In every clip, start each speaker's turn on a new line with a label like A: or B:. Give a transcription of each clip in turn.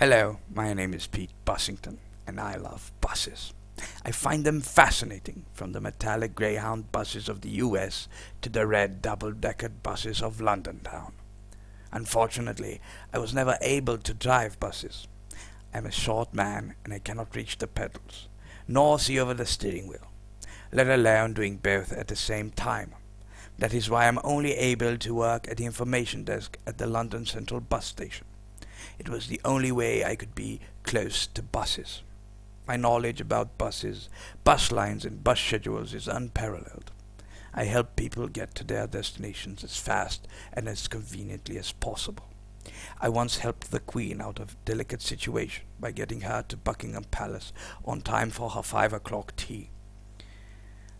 A: Hello, my name is Pete Bussington, and I love buses. I find them fascinating, from the metallic Greyhound buses of the US to the red double-decker buses of London town. Unfortunately, I was never able to drive buses. I am a short man and I cannot reach the pedals, nor see over the steering wheel, let alone doing both at the same time. That is why I am only able to work at the information desk at the London Central bus station. It was the only way I could be close to buses. My knowledge about buses, bus lines, and bus schedules is unparalleled. I help people get to their destinations as fast and as conveniently as possible. I once helped the Queen out of a delicate situation by getting her to Buckingham Palace on time for her five o'clock tea.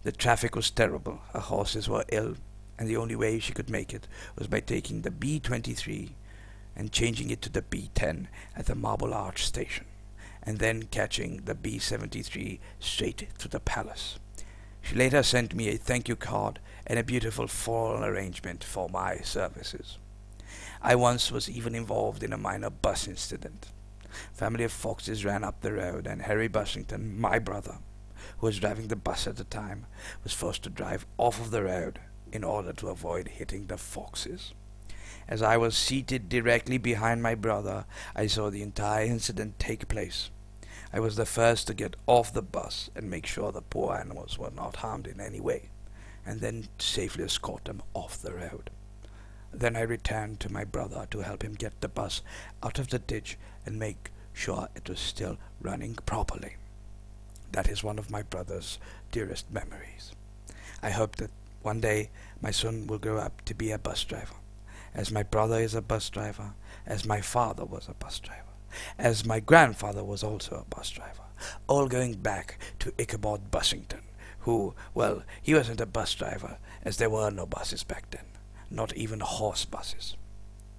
A: The traffic was terrible, her horses were ill, and the only way she could make it was by taking the B-23 and changing it to the B-10 at the Marble Arch station, and then catching the B-73 straight to the palace. She later sent me a thank you card and a beautiful floral arrangement for my services. I once was even involved in a minor bus incident. Family of foxes ran up the road, and Harry Bussington, my brother, who was driving the bus at the time, was forced to drive off of the road in order to avoid hitting the foxes. As I was seated directly behind my brother, I saw the entire incident take place. I was the first to get off the bus and make sure the poor animals were not harmed in any way, and then safely escort them off the road. Then I returned to my brother to help him get the bus out of the ditch and make sure it was still running properly. That is one of my brother's dearest memories. I hope that one day my son will grow up to be a bus driver, as my brother is a bus driver, as my father was a bus driver, as my grandfather was also a bus driver, all going back to Ichabod Bussington, who, well, he wasn't a bus driver, as there were no buses back then not even horse buses.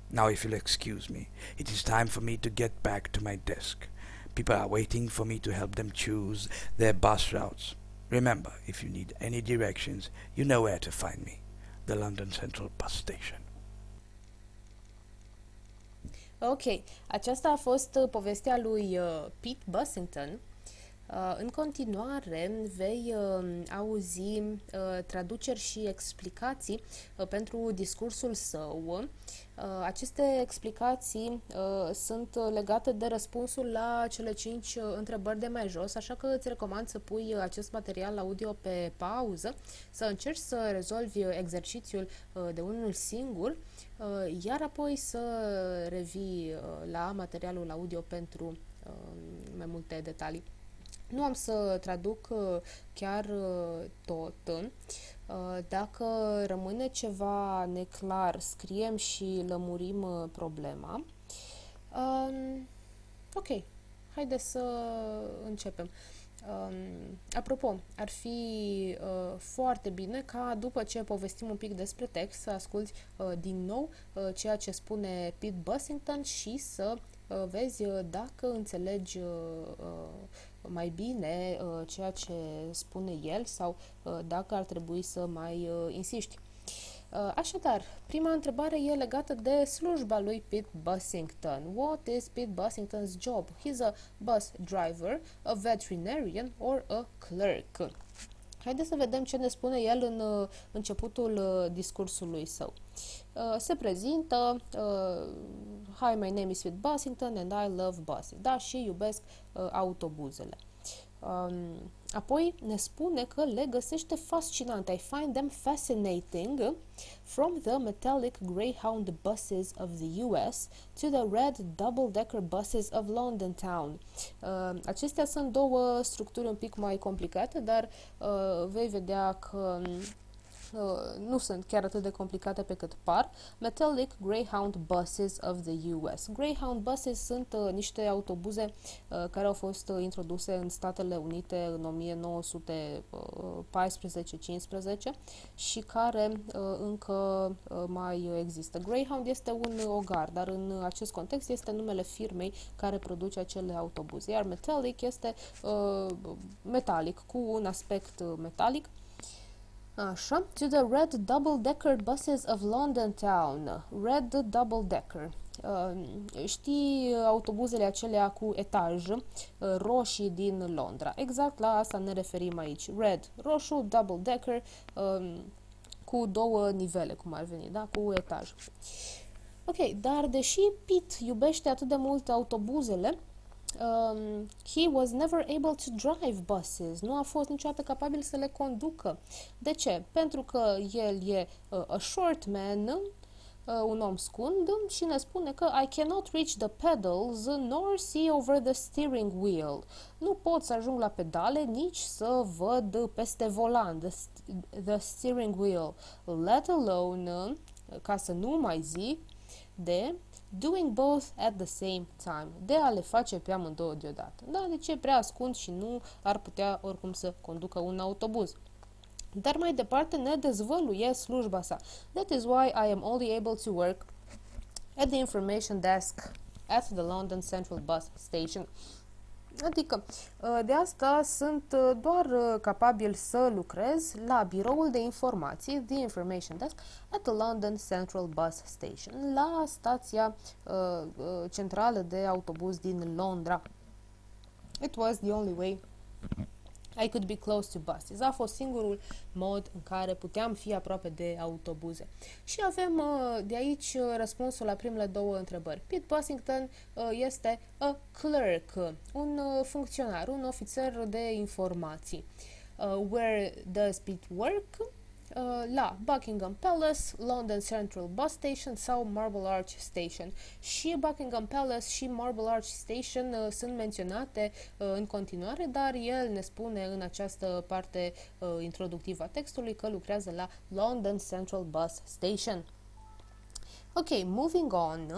A: Now, if you'll excuse me, it is time for me to get back to my desk. People are waiting for me to help them choose their bus routes. Remember, if you need any directions, you know where to find me. The London Central Bus Station.
B: Ok, aceasta a fost uh, povestea lui uh, Pete Bussington, Uh, în continuare, vei uh, auzi uh, traduceri și explicații pentru discursul său. Aceste explicații sunt legate de răspunsul la cele cinci întrebări de mai jos, așa că îți recomand să pui acest material audio pe pauză, să încerci să rezolvi exercițiul de unul singur, iar apoi să revii la materialul audio pentru mai multe detalii. Nu am să traduc uh, chiar uh, tot. Uh, dacă rămâne ceva neclar, scriem și lămurim problema. Um, ok, haideți să începem. Um, apropo, ar fi uh, foarte bine ca după ce povestim un pic despre text să asculti uh, din nou uh, ceea ce spune Pete Bussington și să uh, vezi uh, dacă înțelegi uh, mai bine uh, ceea ce spune el sau uh, dacă ar trebui să mai uh, insiști. Așadar, prima întrebare e legată de slujba lui Pete Bussington. What is Pete Bussington's job? He's a bus driver, a veterinarian or a clerk. Haideți să vedem ce ne spune el în începutul discursului său. Se prezintă Hi, my name is Pete Bussington and I love buses. Da, și iubesc autobuzele. Um, apoi ne spune că le găsește fascinante. I find them fascinating from the metallic Greyhound buses of the US to the red double-decker buses of London Town. Uh, acestea sunt două structuri un pic mai complicate, dar uh, vei vedea că uh, nu sunt chiar atât de complicate pe cât par. Metallic Greyhound Buses of the US. Greyhound Buses sunt uh, niște autobuze uh, care au fost uh, introduse în Statele Unite în 1914-15 și care uh, încă uh, mai există. Greyhound este un ogar, dar în acest context este numele firmei care produce acele autobuze, iar Metallic este uh, metalic, cu un aspect uh, metalic Așa, to the red double-decker buses of London Town. Red double-decker. Uh, știi autobuzele acelea cu etaj uh, roșii din Londra. Exact la asta ne referim aici. Red, roșu, double decker, um, cu două nivele, cum ar veni, da? Cu etaj. Ok, dar deși Pete iubește atât de mult autobuzele, um, he was never able to drive buses. Nu a fost niciodată capabil să le conducă. De ce? Pentru că el e uh, a short man, uh, un om scund și ne spune că I cannot reach the pedals nor see over the steering wheel. Nu pot să ajung la pedale, nici să văd peste volan, the, the steering wheel, let alone, ca să nu mai zic, de doing both at the same time, de a le face pe amândouă deodată. Da, de ce prea ascund și nu ar putea oricum să conducă un autobuz. Dar mai departe ne dezvăluie slujba sa. That is why I am only able to work at the information desk at the London Central Bus Station. Adică, ă, de asta sunt ă, doar ă, capabil să lucrez la biroul de informații, The Information Desk, at the London Central Bus Station, la stația centrală de autobuz din Londra. It was the only way I could be close to buses. A fost singurul mod în care puteam fi aproape de autobuze. Și avem uh, de aici uh, răspunsul la primele două întrebări. Pete Bussington uh, este a clerk, un funcționar, un ofițer de informații. where does Pete work? Uh, la Buckingham Palace, London Central Bus Station sau Marble Arch Station. Și Buckingham Palace și Marble Arch Station uh, sunt menționate uh, în continuare, dar el ne spune în această parte uh, introductivă a textului că lucrează la London Central Bus Station. Ok, moving on.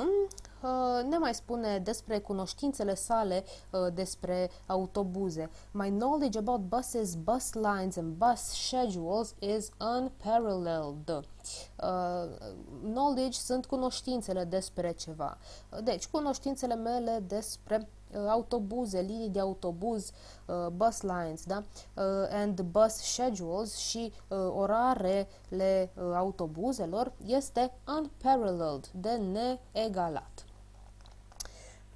B: Uh, ne mai spune despre cunoștințele sale uh, despre autobuze. My knowledge about buses, bus lines and bus schedules is unparalleled. Uh, knowledge sunt cunoștințele despre ceva. Deci, cunoștințele mele despre Uh, autobuze, linii de autobuz, uh, bus lines, da? Uh, and bus schedules și orarele autobuzelor este unparalleled, de neegalat.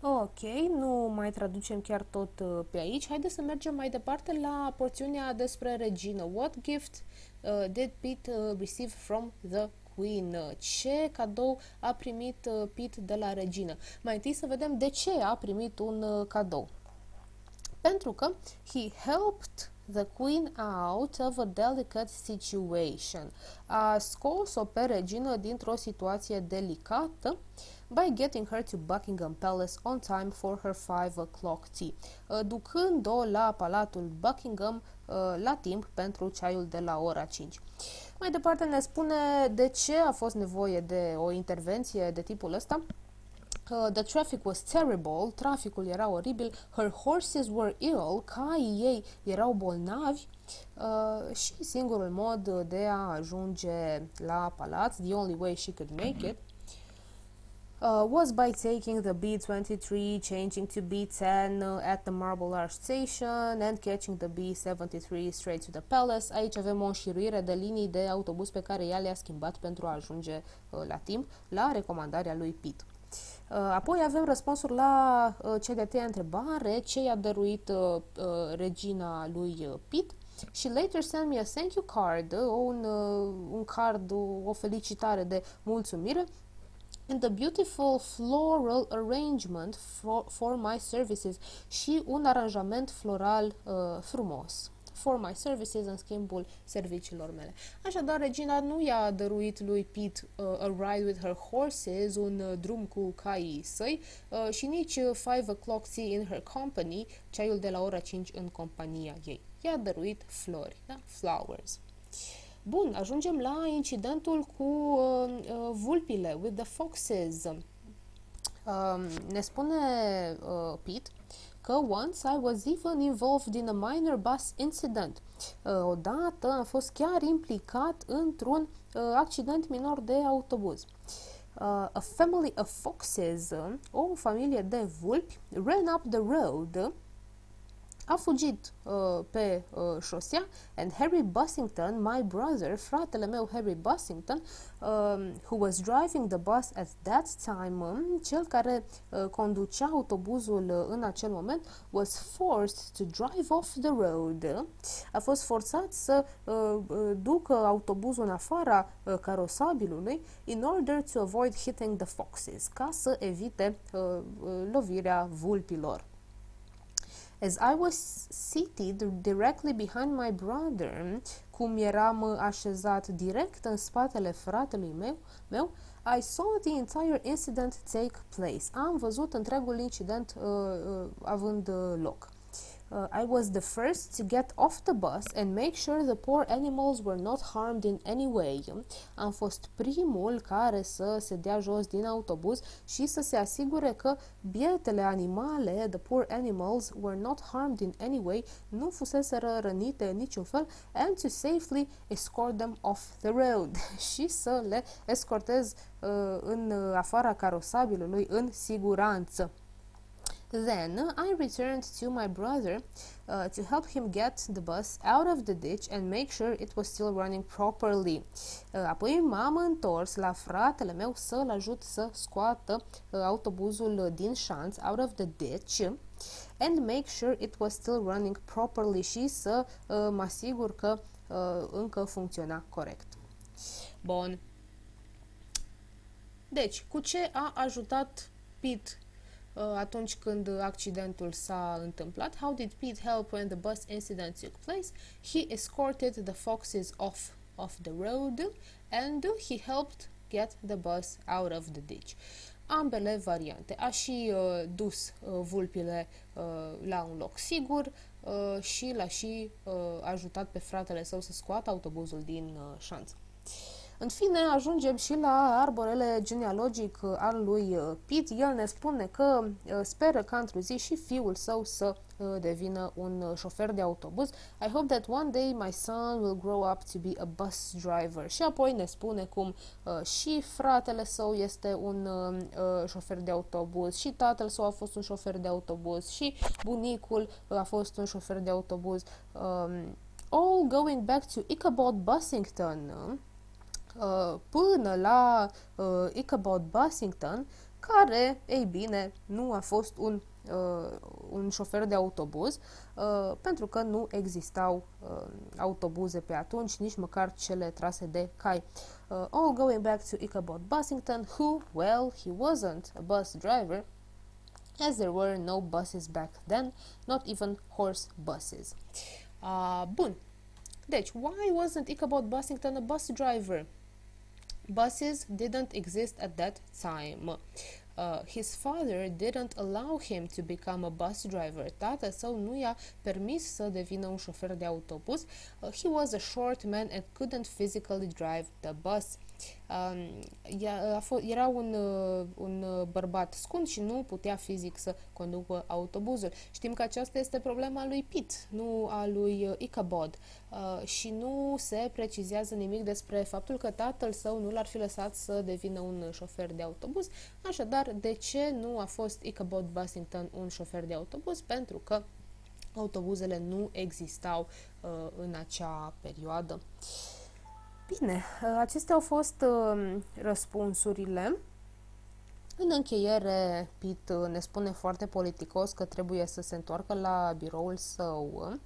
B: Ok, nu mai traducem chiar tot pe aici. Haideți să mergem mai departe la porțiunea despre regină. What gift uh, did Pete uh, receive from the Queen. Ce cadou a primit uh, Pete de la regină? Mai întâi să vedem de ce a primit un uh, cadou. Pentru că he helped the queen out of a delicate situation. A scos-o pe regină dintr-o situație delicată by getting her to Buckingham Palace on time for her 5 o'clock tea, uh, ducând-o la Palatul Buckingham la timp pentru ceaiul de la ora 5. Mai departe ne spune de ce a fost nevoie de o intervenție de tipul ăsta. Uh, the traffic was terrible, traficul era oribil, her horses were ill, caii ei erau bolnavi uh, și singurul mod de a ajunge la palat, the only way she could make it, uh, was by taking the B23, changing to B10 uh, at the Marble Arch Station and catching the B73 straight to the Palace. Aici avem o înșiruire de linii de autobuz pe care ea le-a schimbat pentru a ajunge uh, la timp, la recomandarea lui Pitt. Uh, apoi avem răspunsuri la uh, cea de-a treia întrebare, ce i-a dăruit uh, uh, regina lui uh, Pitt. Și later send me a thank you card, un, uh, un card, o felicitare de mulțumire and the beautiful floral arrangement for, for my services și un aranjament floral uh, frumos for my services în schimbul serviciilor mele. Așadar, regina nu i-a dăruit lui Pete uh, a ride with her horses, un uh, drum cu caii săi uh, și nici 5 uh, o'clock tea in her company, ceaiul de la ora 5 în compania ei. I-a dăruit flori, da? flowers. Bun, ajungem la incidentul cu uh, uh, vulpile, with the foxes. Uh, ne spune uh, Pete că once I was even involved in a minor bus incident. Uh, odată am fost chiar implicat într-un uh, accident minor de autobuz. Uh, a family of foxes, o familie de vulpi, ran up the road a fugit uh, pe uh, șosea and Harry Bussington, my brother, fratele meu Harry Bussington, uh, who was driving the bus at that time, um, cel care uh, conducea autobuzul uh, în acel moment, was forced to drive off the road. A fost forțat să uh, uh, ducă autobuzul în afara uh, carosabilului in order to avoid hitting the foxes, ca să evite uh, uh, lovirea vulpilor. As I was seated directly behind my brother, cum eram așezat direct în spatele fratelui meu, meu I saw the entire incident take place. Am văzut întregul incident uh, uh, având uh, loc. Uh, I was the first to get off the bus and make sure the poor animals were not harmed in any way. Am fost primul care să se dea jos din autobuz și să se asigure că bietele animale, the poor animals, were not harmed in any way, nu fusese rănite în niciun fel, and to safely escort them off the road și să le escortez uh, în afara carosabilului în siguranță. Then I returned to my brother uh, to help him get the bus out of the ditch and make sure it was still running properly. Uh, apoi m-am întors la fratele meu să-l ajut să scoată uh, autobuzul din șanț out of the ditch and make sure it was still running properly și să uh, mă asigur că uh, încă funcționa corect. Bun. Deci, cu ce a ajutat Pete Uh, atunci când accidentul s-a întâmplat. How did Pete help when the bus incident took place? He escorted the foxes off of the road and he helped get the bus out of the ditch. Ambele variante. A și uh, dus uh, vulpile uh, la un loc sigur uh, și l-a și uh, ajutat pe fratele său să scoată autobuzul din uh, șanță. În fine, ajungem și la arborele genealogic al lui uh, Pete. El ne spune că uh, speră ca într-o zi și fiul său să uh, devină un șofer de autobuz. I hope that one day my son will grow up to be a bus driver. Și apoi ne spune cum uh, și fratele său este un uh, șofer de autobuz, și tatăl său a fost un șofer de autobuz, și bunicul a fost un șofer de autobuz. Um, all going back to Ichabod Bussington. Uh? Uh, până la uh, Ichabod Bussington, care, ei bine, nu a fost un, uh, un șofer de autobuz, uh, pentru că nu existau uh, autobuze pe atunci, nici măcar cele trase de cai. Uh, all going back to Ichabod Bussington, who, well, he wasn't a bus driver, as there were no buses back then, not even horse buses. Uh, bun. Deci, why wasn't Ichabod Bussington a bus driver? Buses didn't exist at that time. Uh, his father didn't allow him to become a bus driver. Tatăl său nu i-a permis să devină un șofer de autobuz. Uh, he was a short man and couldn't physically drive the bus. Era un, uh, un uh, bărbat scund și nu putea fizic să conducă autobuzul. Știm că aceasta este problema lui Pitt, nu a lui uh, Ichabod. Și nu se precizează nimic despre faptul că tatăl său nu l-ar fi lăsat să devină un șofer de autobuz. Așadar, de ce nu a fost Ichabod Bassington un șofer de autobuz? Pentru că autobuzele nu existau uh, în acea perioadă. Uh, Bine, acestea au fost um, răspunsurile. În încheiere, Pit uh, ne spune foarte politicos că trebuie să se întoarcă la biroul său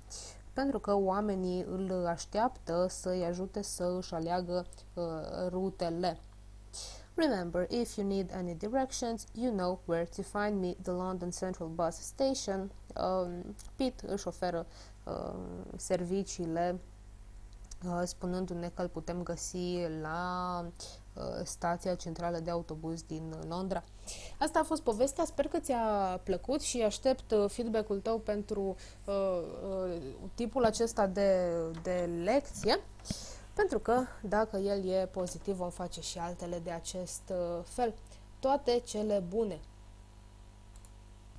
B: pentru că oamenii îl așteaptă să-i ajute să își aleagă uh, rutele. Remember, if you need any directions, you know where to find me, the London Central Bus Station. Um, Pete își oferă uh, serviciile Uh, spunându-ne că îl putem găsi la uh, stația centrală de autobuz din Londra. Asta a fost povestea, sper că ți-a plăcut și aștept uh, feedback-ul tău pentru uh, uh, tipul acesta de, de lecție, pentru că dacă el e pozitiv vom face și altele de acest uh, fel. Toate cele bune!